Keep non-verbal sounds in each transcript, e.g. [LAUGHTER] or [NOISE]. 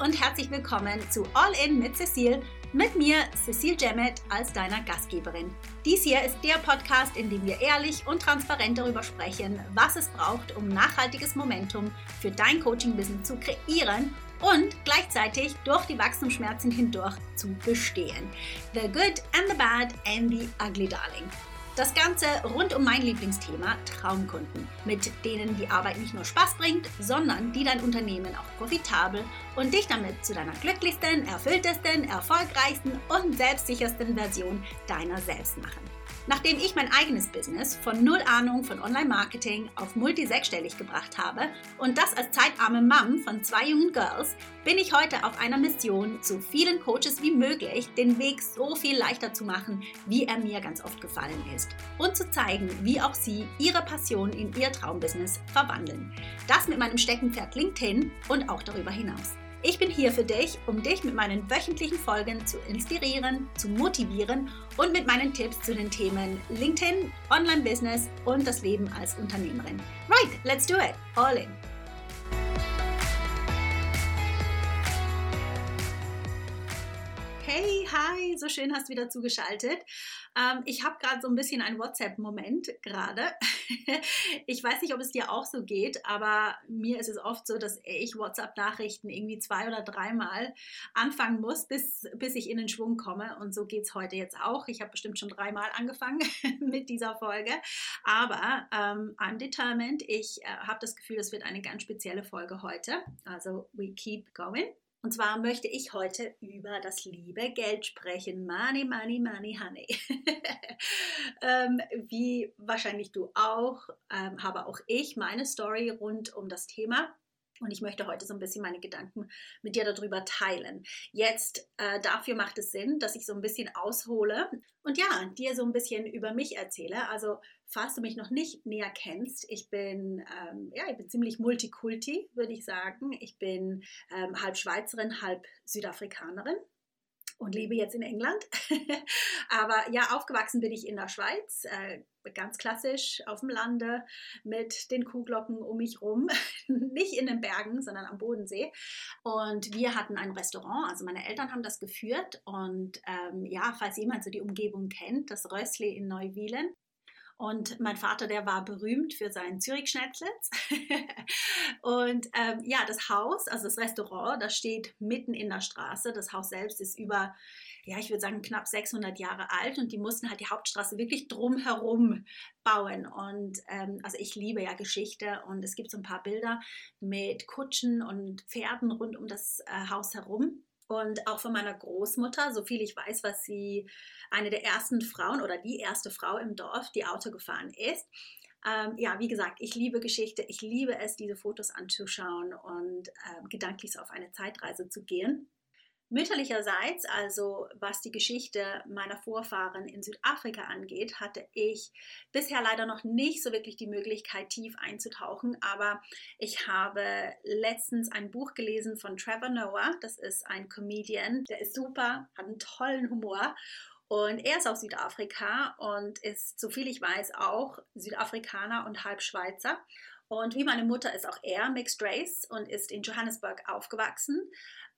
und herzlich willkommen zu All In mit Cecile. Mit mir, Cecile Jemmet, als deiner Gastgeberin. Dies hier ist der Podcast, in dem wir ehrlich und transparent darüber sprechen, was es braucht, um nachhaltiges Momentum für dein Coaching-Business zu kreieren und gleichzeitig durch die Wachstumsschmerzen hindurch zu bestehen. The good and the bad and the ugly darling. Das Ganze rund um mein Lieblingsthema Traumkunden, mit denen die Arbeit nicht nur Spaß bringt, sondern die dein Unternehmen auch profitabel und dich damit zu deiner glücklichsten, erfülltesten, erfolgreichsten und selbstsichersten Version deiner selbst machen. Nachdem ich mein eigenes Business von null Ahnung von Online-Marketing auf multi-sechsstellig gebracht habe und das als zeitarme Mom von zwei jungen Girls, bin ich heute auf einer Mission, so vielen Coaches wie möglich den Weg so viel leichter zu machen, wie er mir ganz oft gefallen ist. Und zu zeigen, wie auch sie ihre Passion in ihr Traumbusiness verwandeln. Das mit meinem Steckenpferd LinkedIn und auch darüber hinaus. Ich bin hier für dich, um dich mit meinen wöchentlichen Folgen zu inspirieren, zu motivieren und mit meinen Tipps zu den Themen LinkedIn, Online-Business und das Leben als Unternehmerin. Right, let's do it. All in. Hey, hi, so schön hast du wieder zugeschaltet. Ähm, ich habe gerade so ein bisschen einen WhatsApp-Moment gerade. [LAUGHS] ich weiß nicht, ob es dir auch so geht, aber mir ist es oft so, dass ich WhatsApp-Nachrichten irgendwie zwei oder dreimal anfangen muss, bis, bis ich in den Schwung komme. Und so geht es heute jetzt auch. Ich habe bestimmt schon dreimal angefangen [LAUGHS] mit dieser Folge. Aber ähm, I'm determined. Ich äh, habe das Gefühl, es wird eine ganz spezielle Folge heute. Also, we keep going. Und zwar möchte ich heute über das liebe Geld sprechen. Money, money, money, honey. [LAUGHS] ähm, wie wahrscheinlich du auch, ähm, habe auch ich meine Story rund um das Thema. Und ich möchte heute so ein bisschen meine Gedanken mit dir darüber teilen. Jetzt, äh, dafür macht es Sinn, dass ich so ein bisschen aushole und ja, dir so ein bisschen über mich erzähle. Also, falls du mich noch nicht näher kennst, ich bin, ähm, ja, ich bin ziemlich Multikulti, würde ich sagen. Ich bin ähm, halb Schweizerin, halb Südafrikanerin und lebe jetzt in England. [LAUGHS] Aber ja, aufgewachsen bin ich in der Schweiz, äh, ganz klassisch auf dem Lande mit den Kuhglocken um mich rum, [LAUGHS] nicht in den Bergen, sondern am Bodensee. Und wir hatten ein Restaurant, also meine Eltern haben das geführt. Und ähm, ja, falls jemand so die Umgebung kennt, das Rössli in Neuwielen, und mein Vater, der war berühmt für seinen Zürich-Schnätzlitz. [LAUGHS] und ähm, ja, das Haus, also das Restaurant, das steht mitten in der Straße. Das Haus selbst ist über, ja, ich würde sagen, knapp 600 Jahre alt und die mussten halt die Hauptstraße wirklich drumherum bauen. Und ähm, also ich liebe ja Geschichte und es gibt so ein paar Bilder mit Kutschen und Pferden rund um das äh, Haus herum. Und auch von meiner Großmutter, so viel ich weiß, was sie eine der ersten Frauen oder die erste Frau im Dorf, die Auto gefahren ist. Ähm, ja, wie gesagt, ich liebe Geschichte, ich liebe es, diese Fotos anzuschauen und äh, gedanklich auf eine Zeitreise zu gehen. Mütterlicherseits, also was die Geschichte meiner Vorfahren in Südafrika angeht, hatte ich bisher leider noch nicht so wirklich die Möglichkeit, tief einzutauchen. Aber ich habe letztens ein Buch gelesen von Trevor Noah. Das ist ein Comedian, der ist super, hat einen tollen Humor. Und er ist aus Südafrika und ist, soviel ich weiß, auch Südafrikaner und halb Schweizer. Und wie meine Mutter ist auch er Mixed Race und ist in Johannesburg aufgewachsen.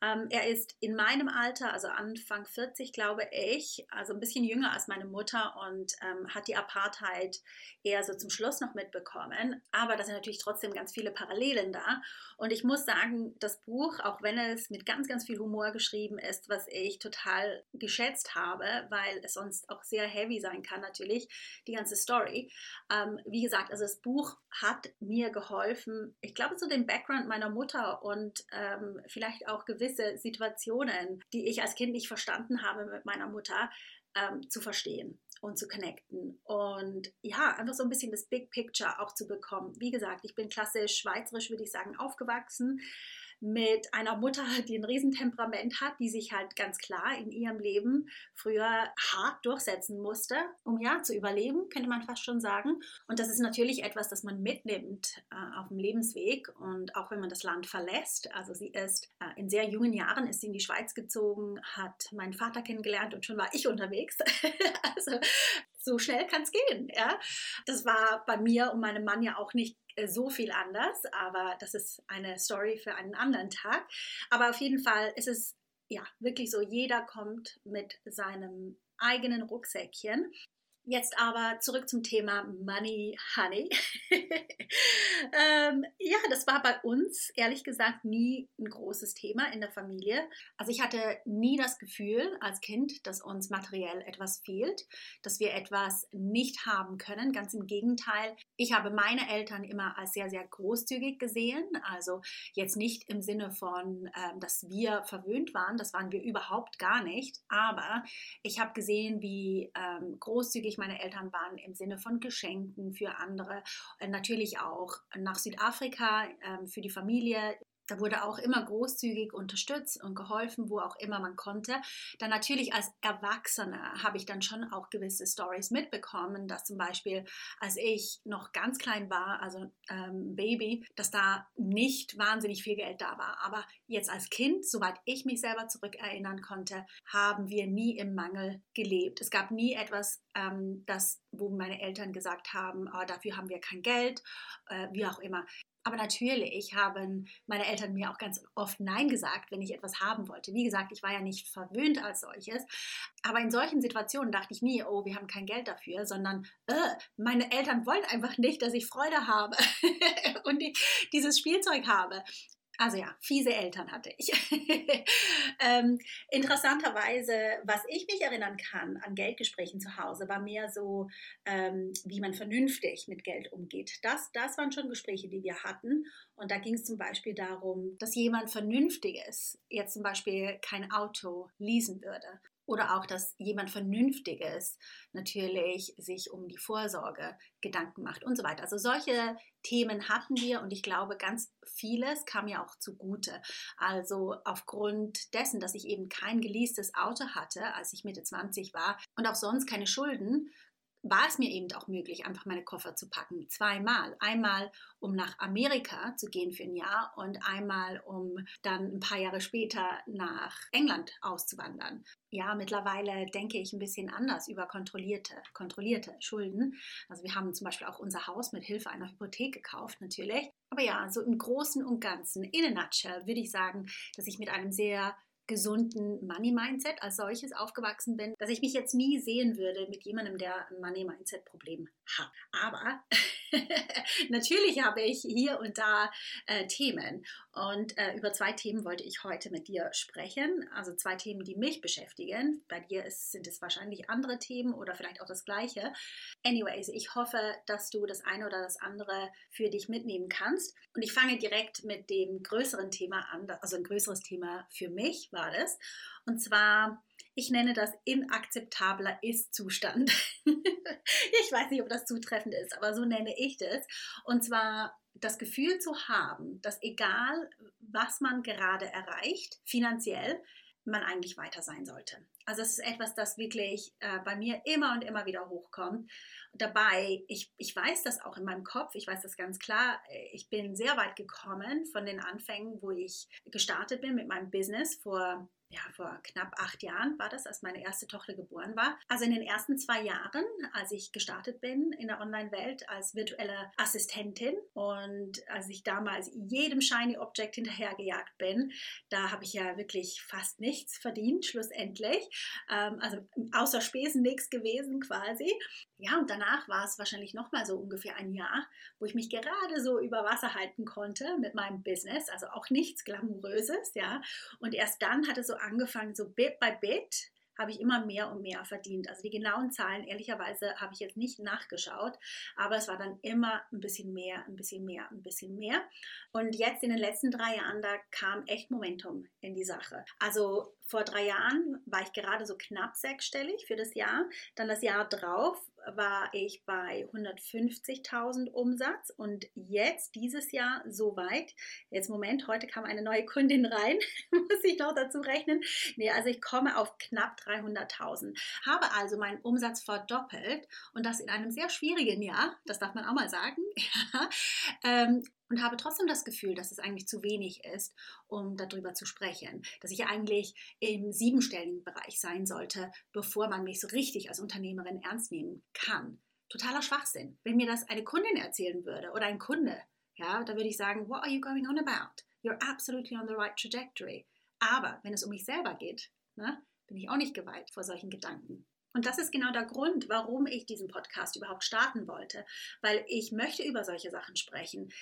Ähm, er ist in meinem Alter, also Anfang 40, glaube ich, also ein bisschen jünger als meine Mutter und ähm, hat die Apartheid eher so zum Schluss noch mitbekommen. Aber da sind natürlich trotzdem ganz viele Parallelen da. Und ich muss sagen, das Buch, auch wenn es mit ganz, ganz viel Humor geschrieben ist, was ich total geschätzt habe, weil es sonst auch sehr heavy sein kann, natürlich, die ganze Story. Ähm, wie gesagt, also das Buch hat mir geholfen, ich glaube, so den Background meiner Mutter und ähm, vielleicht auch gewisse gewisse Situationen, die ich als Kind nicht verstanden habe mit meiner Mutter, ähm, zu verstehen und zu connecten. Und ja, einfach so ein bisschen das Big Picture auch zu bekommen. Wie gesagt, ich bin klassisch schweizerisch, würde ich sagen, aufgewachsen mit einer Mutter, die ein Riesentemperament hat, die sich halt ganz klar in ihrem Leben früher hart durchsetzen musste, um ja zu überleben, könnte man fast schon sagen. Und das ist natürlich etwas, das man mitnimmt äh, auf dem Lebensweg und auch wenn man das Land verlässt. Also sie ist äh, in sehr jungen Jahren ist sie in die Schweiz gezogen, hat meinen Vater kennengelernt und schon war ich [LAUGHS] unterwegs. also so schnell kann es gehen. Ja? Das war bei mir und meinem Mann ja auch nicht äh, so viel anders, aber das ist eine Story für einen anderen Tag. Aber auf jeden Fall ist es ja wirklich so, jeder kommt mit seinem eigenen Rucksäckchen Jetzt aber zurück zum Thema Money Honey. [LAUGHS] ähm, ja, das war bei uns ehrlich gesagt nie ein großes Thema in der Familie. Also ich hatte nie das Gefühl als Kind, dass uns materiell etwas fehlt, dass wir etwas nicht haben können. Ganz im Gegenteil, ich habe meine Eltern immer als sehr, sehr großzügig gesehen. Also jetzt nicht im Sinne von, ähm, dass wir verwöhnt waren, das waren wir überhaupt gar nicht. Aber ich habe gesehen, wie ähm, großzügig glücklich meine Eltern waren im Sinne von Geschenken für andere. Äh, natürlich auch nach Südafrika ähm, für die Familie da wurde auch immer großzügig unterstützt und geholfen, wo auch immer man konnte. Dann natürlich als Erwachsener habe ich dann schon auch gewisse Stories mitbekommen, dass zum Beispiel, als ich noch ganz klein war, also ähm, Baby, dass da nicht wahnsinnig viel Geld da war. Aber jetzt als Kind, soweit ich mich selber zurückerinnern konnte, haben wir nie im Mangel gelebt. Es gab nie etwas, ähm, das, wo meine Eltern gesagt haben, oh, dafür haben wir kein Geld, äh, wie auch immer. Aber natürlich haben meine Eltern mir auch ganz oft Nein gesagt, wenn ich etwas haben wollte. Wie gesagt, ich war ja nicht verwöhnt als solches. Aber in solchen Situationen dachte ich nie, oh, wir haben kein Geld dafür, sondern äh, meine Eltern wollen einfach nicht, dass ich Freude habe [LAUGHS] und die, dieses Spielzeug habe. Also ja, fiese Eltern hatte ich. [LAUGHS] ähm, interessanterweise, was ich mich erinnern kann an Geldgesprächen zu Hause, war mehr so, ähm, wie man vernünftig mit Geld umgeht. Das, das waren schon Gespräche, die wir hatten. Und da ging es zum Beispiel darum, dass jemand Vernünftiges jetzt zum Beispiel kein Auto leasen würde oder auch, dass jemand Vernünftiges natürlich sich um die Vorsorge Gedanken macht und so weiter. Also solche Themen hatten wir und ich glaube, ganz vieles kam ja auch zugute. Also aufgrund dessen, dass ich eben kein geleastes Auto hatte, als ich Mitte 20 war und auch sonst keine Schulden, war es mir eben auch möglich, einfach meine Koffer zu packen. Zweimal. Einmal, um nach Amerika zu gehen für ein Jahr und einmal, um dann ein paar Jahre später nach England auszuwandern. Ja, mittlerweile denke ich ein bisschen anders über kontrollierte, kontrollierte Schulden. Also wir haben zum Beispiel auch unser Haus mit Hilfe einer Hypothek gekauft, natürlich. Aber ja, so im Großen und Ganzen, in a nutshell, würde ich sagen, dass ich mit einem sehr gesunden Money-Mindset als solches aufgewachsen bin, dass ich mich jetzt nie sehen würde mit jemandem, der ein Money-Mindset-Problem hat. Aber [LAUGHS] natürlich habe ich hier und da äh, Themen. Und äh, über zwei Themen wollte ich heute mit dir sprechen. Also zwei Themen, die mich beschäftigen. Bei dir ist, sind es wahrscheinlich andere Themen oder vielleicht auch das gleiche. Anyways, ich hoffe, dass du das eine oder das andere für dich mitnehmen kannst. Und ich fange direkt mit dem größeren Thema an, also ein größeres Thema für mich war das. Und zwar, ich nenne das inakzeptabler Ist-Zustand. [LAUGHS] ich weiß nicht, ob das zutreffend ist, aber so nenne ich das. Und zwar das Gefühl zu haben, dass egal, was man gerade erreicht, finanziell, man eigentlich weiter sein sollte. Also es ist etwas, das wirklich äh, bei mir immer und immer wieder hochkommt. Dabei, ich, ich weiß das auch in meinem Kopf, ich weiß das ganz klar, ich bin sehr weit gekommen von den Anfängen, wo ich gestartet bin mit meinem Business vor ja, vor knapp acht Jahren war das, als meine erste Tochter geboren war. Also in den ersten zwei Jahren, als ich gestartet bin in der Online-Welt als virtuelle Assistentin und als ich damals jedem Shiny Object hinterhergejagt bin, da habe ich ja wirklich fast nichts verdient, schlussendlich. Ähm, also außer Spesen nichts gewesen quasi. Ja, und danach war es wahrscheinlich nochmal so ungefähr ein Jahr, wo ich mich gerade so über Wasser halten konnte mit meinem Business, also auch nichts Glamouröses, ja. Und erst dann hat es so angefangen, so Bit by Bit habe ich immer mehr und mehr verdient. Also die genauen Zahlen, ehrlicherweise, habe ich jetzt nicht nachgeschaut, aber es war dann immer ein bisschen mehr, ein bisschen mehr, ein bisschen mehr. Und jetzt in den letzten drei Jahren, da kam echt Momentum in die Sache. Also vor drei Jahren war ich gerade so knapp sechsstellig für das Jahr. Dann das Jahr drauf war ich bei 150.000 Umsatz und jetzt dieses Jahr soweit. Jetzt Moment, heute kam eine neue Kundin rein, [LAUGHS] muss ich noch dazu rechnen. Nee, also ich komme auf knapp 300.000. Habe also meinen Umsatz verdoppelt und das in einem sehr schwierigen Jahr, das darf man auch mal sagen. [LAUGHS] Ähm, und habe trotzdem das Gefühl, dass es eigentlich zu wenig ist, um darüber zu sprechen, dass ich eigentlich im siebenstelligen Bereich sein sollte, bevor man mich so richtig als Unternehmerin ernst nehmen kann. Totaler Schwachsinn. Wenn mir das eine Kundin erzählen würde oder ein Kunde, ja, da würde ich sagen, what are you going on about? You're absolutely on the right trajectory. Aber wenn es um mich selber geht, ne, bin ich auch nicht geweiht vor solchen Gedanken. Und das ist genau der Grund, warum ich diesen Podcast überhaupt starten wollte, weil ich möchte über solche Sachen sprechen.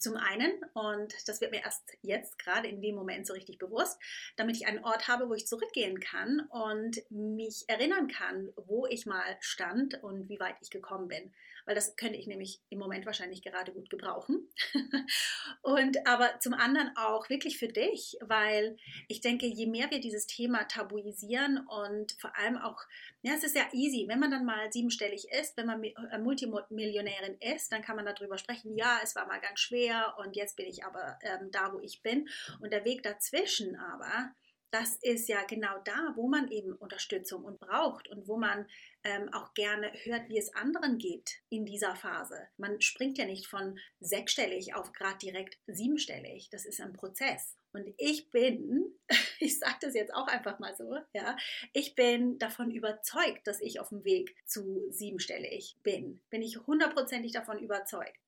Zum einen, und das wird mir erst jetzt gerade in dem Moment so richtig bewusst, damit ich einen Ort habe, wo ich zurückgehen kann und mich erinnern kann, wo ich mal stand und wie weit ich gekommen bin weil das könnte ich nämlich im Moment wahrscheinlich gerade gut gebrauchen. [LAUGHS] und aber zum anderen auch wirklich für dich, weil ich denke, je mehr wir dieses Thema tabuisieren und vor allem auch, ja, es ist ja easy, wenn man dann mal siebenstellig ist, wenn man äh, Multimillionärin ist, dann kann man darüber sprechen, ja, es war mal ganz schwer und jetzt bin ich aber ähm, da, wo ich bin. Und der Weg dazwischen aber, das ist ja genau da, wo man eben Unterstützung und braucht und wo man ähm, auch gerne hört, wie es anderen geht in dieser Phase. Man springt ja nicht von sechsstellig auf gerade direkt siebenstellig. Das ist ein Prozess. Und ich bin, [LAUGHS] ich sage das jetzt auch einfach mal so, ja, ich bin davon überzeugt, dass ich auf dem Weg zu siebenstellig bin. Bin ich hundertprozentig davon überzeugt.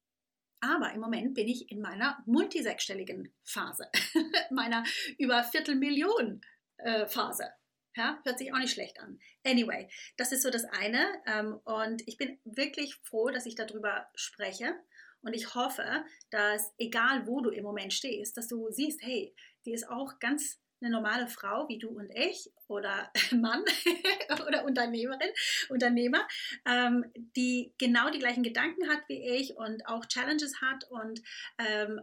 Aber im Moment bin ich in meiner multisechsstelligen Phase, [LAUGHS] meiner über Viertelmillion äh, Phase. Ja, hört sich auch nicht schlecht an. Anyway, das ist so das eine. Ähm, und ich bin wirklich froh, dass ich darüber spreche. Und ich hoffe, dass egal wo du im Moment stehst, dass du siehst, hey, die ist auch ganz eine normale Frau wie du und ich oder [LAUGHS] Mann [LAUGHS] oder Unternehmerin, Unternehmer, ähm, die genau die gleichen Gedanken hat wie ich und auch Challenges hat und ähm,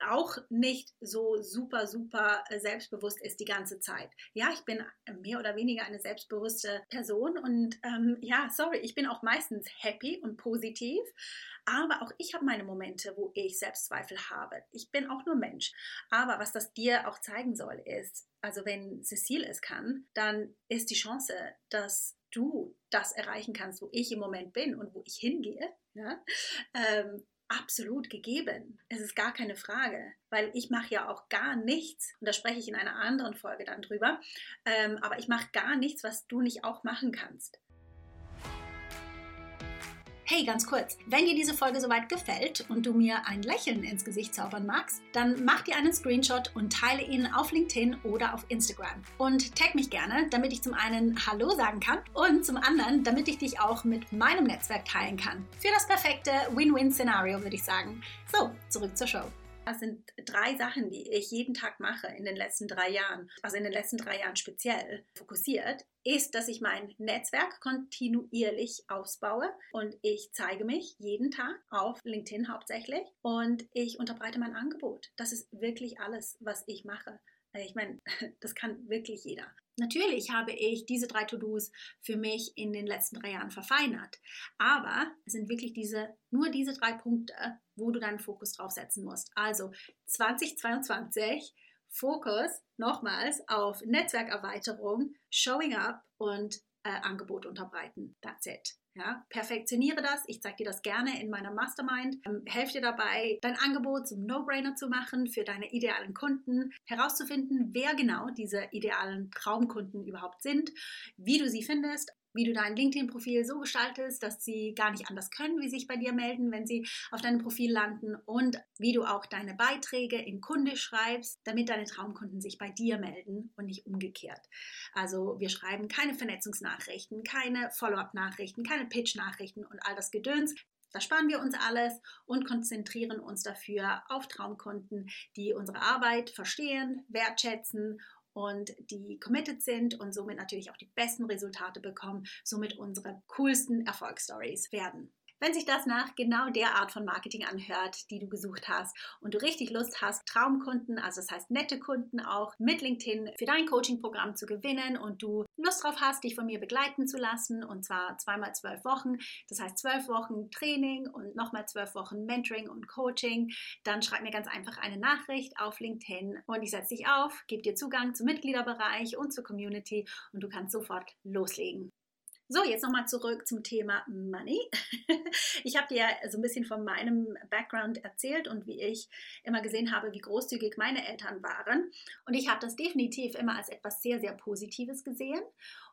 auch nicht so super, super selbstbewusst ist die ganze Zeit. Ja, ich bin mehr oder weniger eine selbstbewusste Person und ähm, ja, sorry, ich bin auch meistens happy und positiv, aber auch ich habe meine Momente, wo ich Selbstzweifel habe. Ich bin auch nur Mensch. Aber was das dir auch zeigen soll, ist, also wenn Cecile es kann, dann ist die Chance, dass du das erreichen kannst, wo ich im Moment bin und wo ich hingehe, ja, ähm, absolut gegeben. Es ist gar keine Frage, weil ich mache ja auch gar nichts, und da spreche ich in einer anderen Folge dann drüber, ähm, aber ich mache gar nichts, was du nicht auch machen kannst. Hey, ganz kurz, wenn dir diese Folge soweit gefällt und du mir ein Lächeln ins Gesicht zaubern magst, dann mach dir einen Screenshot und teile ihn auf LinkedIn oder auf Instagram. Und tag mich gerne, damit ich zum einen Hallo sagen kann und zum anderen, damit ich dich auch mit meinem Netzwerk teilen kann. Für das perfekte Win-Win-Szenario würde ich sagen. So, zurück zur Show. Das sind drei Sachen, die ich jeden Tag mache in den letzten drei Jahren, also in den letzten drei Jahren speziell fokussiert, ist, dass ich mein Netzwerk kontinuierlich ausbaue und ich zeige mich jeden Tag auf LinkedIn hauptsächlich und ich unterbreite mein Angebot. Das ist wirklich alles, was ich mache. Ich meine, [LAUGHS] das kann wirklich jeder. Natürlich habe ich diese drei To-Dos für mich in den letzten drei Jahren verfeinert, aber es sind wirklich diese, nur diese drei Punkte, wo du deinen Fokus drauf setzen musst. Also 2022 Fokus nochmals auf Netzwerkerweiterung, Showing Up und äh, Angebot unterbreiten. That's it. Ja, perfektioniere das. Ich zeige dir das gerne in meiner Mastermind. Ähm, helfe dir dabei, dein Angebot zum No-Brainer zu machen für deine idealen Kunden, herauszufinden, wer genau diese idealen Traumkunden überhaupt sind, wie du sie findest, wie du dein LinkedIn-Profil so gestaltest, dass sie gar nicht anders können, wie sich bei dir melden, wenn sie auf deinem Profil landen und wie du auch deine Beiträge in Kunde schreibst, damit deine Traumkunden sich bei dir melden und nicht umgekehrt. Also wir schreiben keine Vernetzungsnachrichten, keine Follow-up-Nachrichten, keine Pitch-Nachrichten und all das Gedöns. Da sparen wir uns alles und konzentrieren uns dafür auf Traumkunden, die unsere Arbeit verstehen, wertschätzen und die committed sind und somit natürlich auch die besten Resultate bekommen, somit unsere coolsten Erfolgsstories werden. Wenn sich das nach genau der Art von Marketing anhört, die du gesucht hast und du richtig Lust hast, Traumkunden, also das heißt nette Kunden auch mit LinkedIn für dein Coaching-Programm zu gewinnen und du Lust drauf hast, dich von mir begleiten zu lassen und zwar zweimal zwölf Wochen, das heißt zwölf Wochen Training und nochmal zwölf Wochen Mentoring und Coaching, dann schreib mir ganz einfach eine Nachricht auf LinkedIn und ich setze dich auf, gebe dir Zugang zum Mitgliederbereich und zur Community und du kannst sofort loslegen. So, jetzt nochmal zurück zum Thema Money. [LAUGHS] Ich habe dir ja so ein bisschen von meinem Background erzählt und wie ich immer gesehen habe, wie großzügig meine Eltern waren. Und ich habe das definitiv immer als etwas sehr, sehr Positives gesehen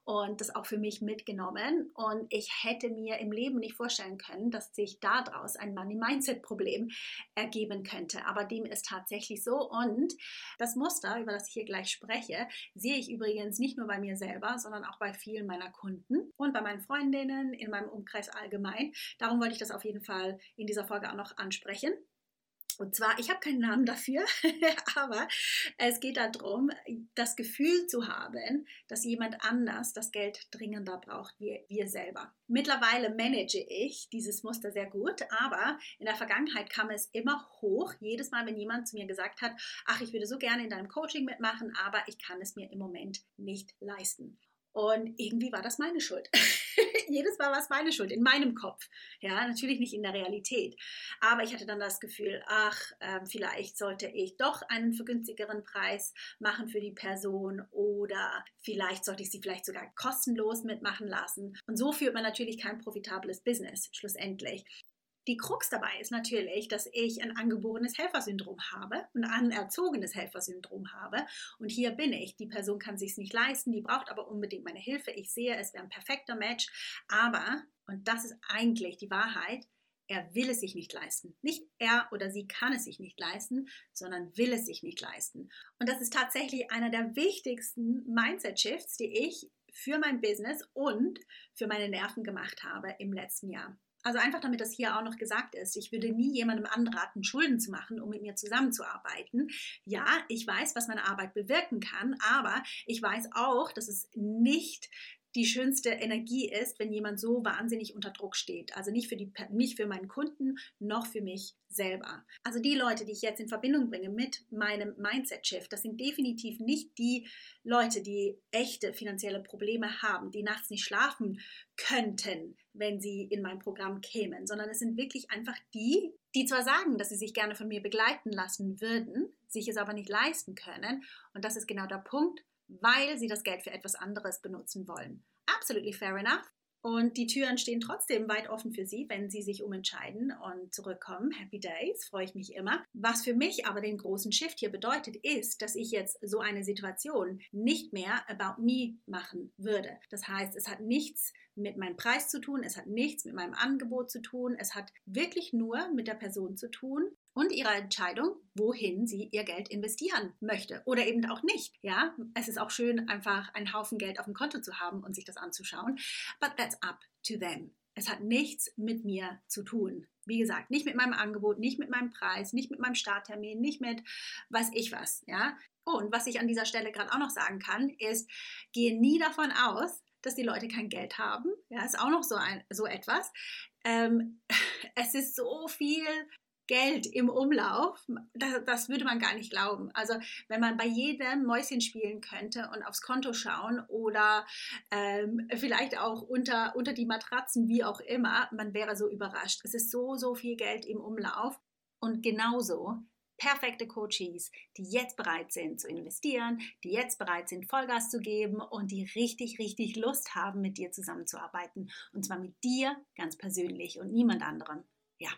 und das auch für mich mitgenommen. Und ich hätte mir im Leben nicht vorstellen können, dass sich daraus ein Money-Mindset-Problem ergeben könnte. Aber dem ist tatsächlich so. Und das Muster, über das ich hier gleich spreche, sehe ich übrigens nicht nur bei mir selber, sondern auch bei vielen meiner Kunden und bei meinen Freundinnen, in meinem Umkreis allgemein. Darum wollte ich das auf jeden Fall in dieser Folge auch noch ansprechen. Und zwar, ich habe keinen Namen dafür, [LAUGHS] aber es geht darum, das Gefühl zu haben, dass jemand anders das Geld dringender braucht wie wir selber. Mittlerweile manage ich dieses Muster sehr gut, aber in der Vergangenheit kam es immer hoch, jedes Mal, wenn jemand zu mir gesagt hat, ach, ich würde so gerne in deinem Coaching mitmachen, aber ich kann es mir im Moment nicht leisten. Und irgendwie war das meine Schuld. [LAUGHS] Jedes Mal war es meine Schuld, in meinem Kopf. Ja, natürlich nicht in der Realität. Aber ich hatte dann das Gefühl, ach, äh, vielleicht sollte ich doch einen vergünstigeren Preis machen für die Person oder vielleicht sollte ich sie vielleicht sogar kostenlos mitmachen lassen. Und so führt man natürlich kein profitables Business schlussendlich. Die Krux dabei ist natürlich, dass ich ein angeborenes Helfersyndrom habe, ein anerzogenes Helfersyndrom habe. Und hier bin ich. Die Person kann sich nicht leisten, die braucht aber unbedingt meine Hilfe. Ich sehe, es wäre ein perfekter Match. Aber, und das ist eigentlich die Wahrheit, er will es sich nicht leisten. Nicht er oder sie kann es sich nicht leisten, sondern will es sich nicht leisten. Und das ist tatsächlich einer der wichtigsten Mindset-Shifts, die ich für mein Business und für meine Nerven gemacht habe im letzten Jahr. Also einfach damit das hier auch noch gesagt ist, ich würde nie jemandem anraten, Schulden zu machen, um mit mir zusammenzuarbeiten. Ja, ich weiß, was meine Arbeit bewirken kann, aber ich weiß auch, dass es nicht die schönste Energie ist, wenn jemand so wahnsinnig unter Druck steht. Also nicht für, die, nicht für meinen Kunden, noch für mich selber. Also die Leute, die ich jetzt in Verbindung bringe mit meinem Mindset-Shift, das sind definitiv nicht die Leute, die echte finanzielle Probleme haben, die nachts nicht schlafen könnten, wenn sie in mein Programm kämen, sondern es sind wirklich einfach die, die zwar sagen, dass sie sich gerne von mir begleiten lassen würden, sich es aber nicht leisten können. Und das ist genau der Punkt, weil sie das Geld für etwas anderes benutzen wollen. Absolutely fair enough. Und die Türen stehen trotzdem weit offen für Sie, wenn Sie sich umentscheiden und zurückkommen. Happy Days, freue ich mich immer. Was für mich aber den großen Shift hier bedeutet, ist, dass ich jetzt so eine Situation nicht mehr about me machen würde. Das heißt, es hat nichts mit meinem Preis zu tun, es hat nichts mit meinem Angebot zu tun, es hat wirklich nur mit der Person zu tun, und ihrer Entscheidung, wohin sie ihr Geld investieren möchte oder eben auch nicht. Ja, es ist auch schön, einfach einen Haufen Geld auf dem Konto zu haben und sich das anzuschauen. But that's up to them. Es hat nichts mit mir zu tun. Wie gesagt, nicht mit meinem Angebot, nicht mit meinem Preis, nicht mit meinem Starttermin, nicht mit weiß ich was. Ja. Und was ich an dieser Stelle gerade auch noch sagen kann, ist, gehe nie davon aus, dass die Leute kein Geld haben. Ja, ist auch noch so, ein, so etwas. Ähm, [LAUGHS] es ist so viel Geld im Umlauf, das, das, würde man gar nicht glauben. Also wenn man bei jedem Mäuschen spielen könnte und aufs Konto schauen oder ähm, vielleicht auch unter, unter die Matratzen, wie auch immer, man wäre so überrascht. Es ist so, so viel Geld im Umlauf. Und genauso perfekte Coaches, die jetzt bereit sind zu investieren, die jetzt bereit sind, Vollgas zu geben und die richtig, richtig Lust haben, mit dir zusammenzuarbeiten. Und zwar mit dir ganz persönlich und niemand anderem. Ja.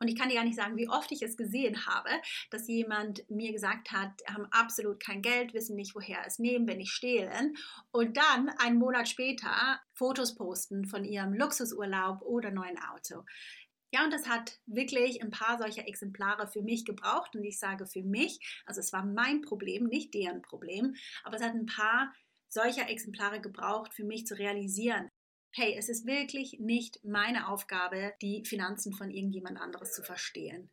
Und ich kann dir gar nicht sagen, wie oft ich es gesehen habe, dass jemand mir gesagt hat, haben absolut kein Geld, wissen nicht, woher es nehmen, wenn ich stehlen. Und dann einen Monat später Fotos posten von ihrem Luxusurlaub oder neuen Auto. Ja, und das hat wirklich ein paar solcher Exemplare für mich gebraucht. Und ich sage für mich, also es war mein Problem, nicht deren Problem, aber es hat ein paar solcher Exemplare gebraucht, für mich zu realisieren, hey, es ist wirklich nicht meine Aufgabe, die Finanzen von irgendjemand anderes zu verstehen.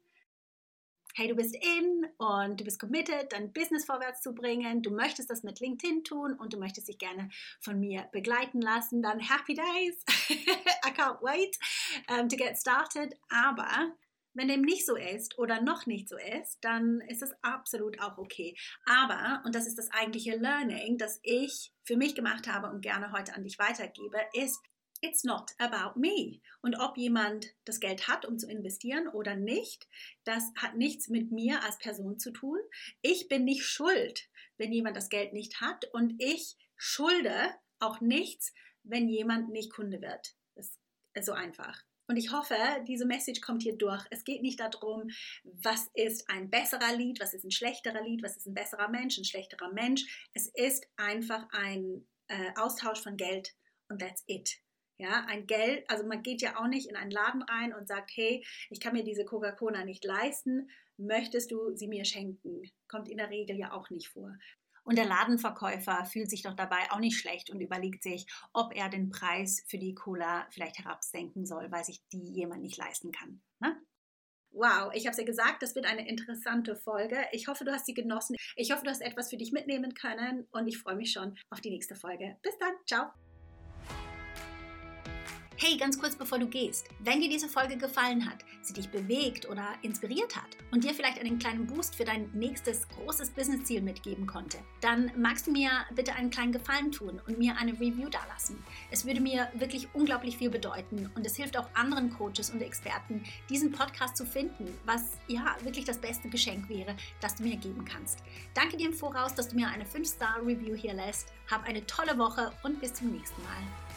Hey, du bist in und du bist committed, dein Business vorwärts zu bringen. Du möchtest das mit LinkedIn tun und du möchtest dich gerne von mir begleiten lassen. Dann happy days. [LAUGHS] I can't wait um, to get started. Aber wenn dem nicht so ist oder noch nicht so ist, dann ist es absolut auch okay. Aber, und das ist das eigentliche Learning, das ich für mich gemacht habe und gerne heute an dich weitergebe, ist, It's not about me. Und ob jemand das Geld hat, um zu investieren oder nicht, das hat nichts mit mir als Person zu tun. Ich bin nicht schuld, wenn jemand das Geld nicht hat und ich schulde auch nichts, wenn jemand nicht Kunde wird. Das ist so einfach. Und ich hoffe, diese Message kommt hier durch. Es geht nicht darum, was ist ein besserer Lied, was ist ein schlechterer Lied, was ist ein besserer Mensch, ein schlechterer Mensch. Es ist einfach ein äh, Austausch von Geld und that's it. Ja, ein Geld, also man geht ja auch nicht in einen Laden rein und sagt, hey, ich kann mir diese Coca-Cola nicht leisten, möchtest du sie mir schenken? Kommt in der Regel ja auch nicht vor. Und der Ladenverkäufer fühlt sich doch dabei auch nicht schlecht und überlegt sich, ob er den Preis für die Cola vielleicht herabsenken soll, weil sich die jemand nicht leisten kann. Ne? Wow, ich habe es ja gesagt, das wird eine interessante Folge. Ich hoffe, du hast sie genossen. Ich hoffe, du hast etwas für dich mitnehmen können und ich freue mich schon auf die nächste Folge. Bis dann, ciao. Hey, ganz kurz bevor du gehst, wenn dir diese Folge gefallen hat, sie dich bewegt oder inspiriert hat und dir vielleicht einen kleinen Boost für dein nächstes großes Businessziel mitgeben konnte, dann magst du mir bitte einen kleinen Gefallen tun und mir eine Review dalassen. Es würde mir wirklich unglaublich viel bedeuten und es hilft auch anderen Coaches und Experten, diesen Podcast zu finden, was ja wirklich das beste Geschenk wäre, das du mir geben kannst. Danke dir im Voraus, dass du mir eine 5-Star-Review hier lässt. Hab eine tolle Woche und bis zum nächsten Mal.